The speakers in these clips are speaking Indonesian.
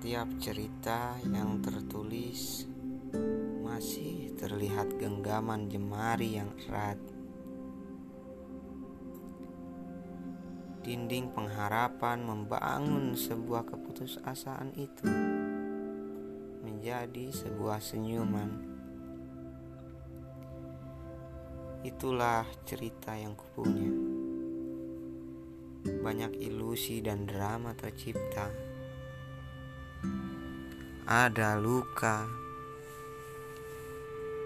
Setiap cerita yang tertulis masih terlihat genggaman jemari yang erat. Dinding pengharapan membangun sebuah keputusasaan itu menjadi sebuah senyuman. Itulah cerita yang kupunya. Banyak ilusi dan drama tercipta ada luka,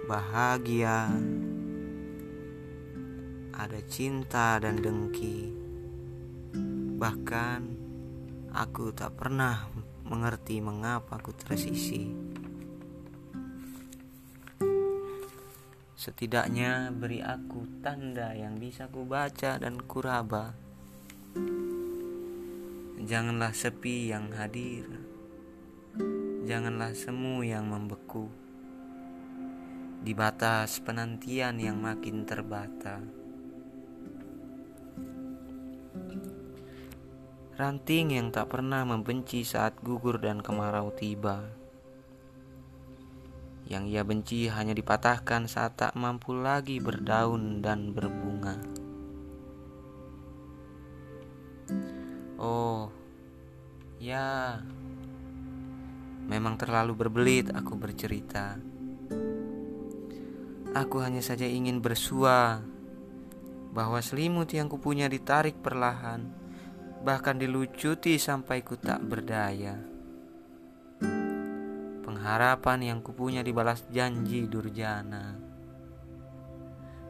bahagia, ada cinta dan dengki. Bahkan aku tak pernah mengerti mengapa aku tersisi. Setidaknya beri aku tanda yang bisa ku baca dan kuraba. Janganlah sepi yang hadir janganlah semu yang membeku di batas penantian yang makin terbata. Ranting yang tak pernah membenci saat gugur dan kemarau tiba. Yang ia benci hanya dipatahkan saat tak mampu lagi berdaun dan berbunga. Oh, ya. Memang terlalu berbelit aku bercerita. Aku hanya saja ingin bersua bahwa selimut yang kupunya ditarik perlahan, bahkan dilucuti sampai ku tak berdaya. Pengharapan yang kupunya dibalas janji durjana.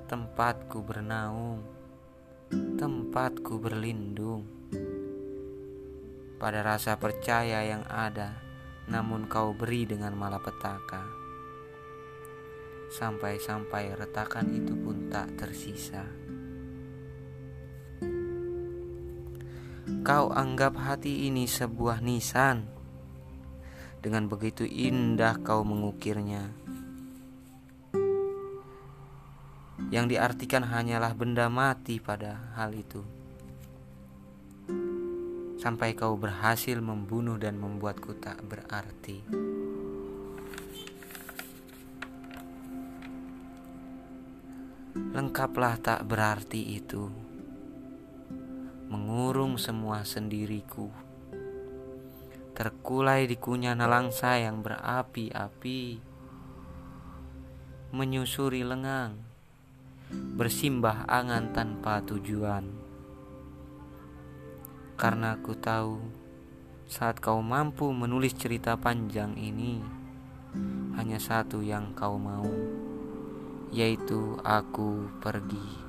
Tempatku bernaung, tempatku berlindung pada rasa percaya yang ada namun kau beri dengan malapetaka. Sampai-sampai retakan itu pun tak tersisa. Kau anggap hati ini sebuah nisan. Dengan begitu indah kau mengukirnya. Yang diartikan hanyalah benda mati pada hal itu sampai kau berhasil membunuh dan membuatku tak berarti. Lengkaplah tak berarti itu, mengurung semua sendiriku, terkulai di kunyah nelangsa yang berapi-api, menyusuri lengang, bersimbah angan tanpa tujuan karena aku tahu saat kau mampu menulis cerita panjang ini, hanya satu yang kau mau, yaitu aku pergi.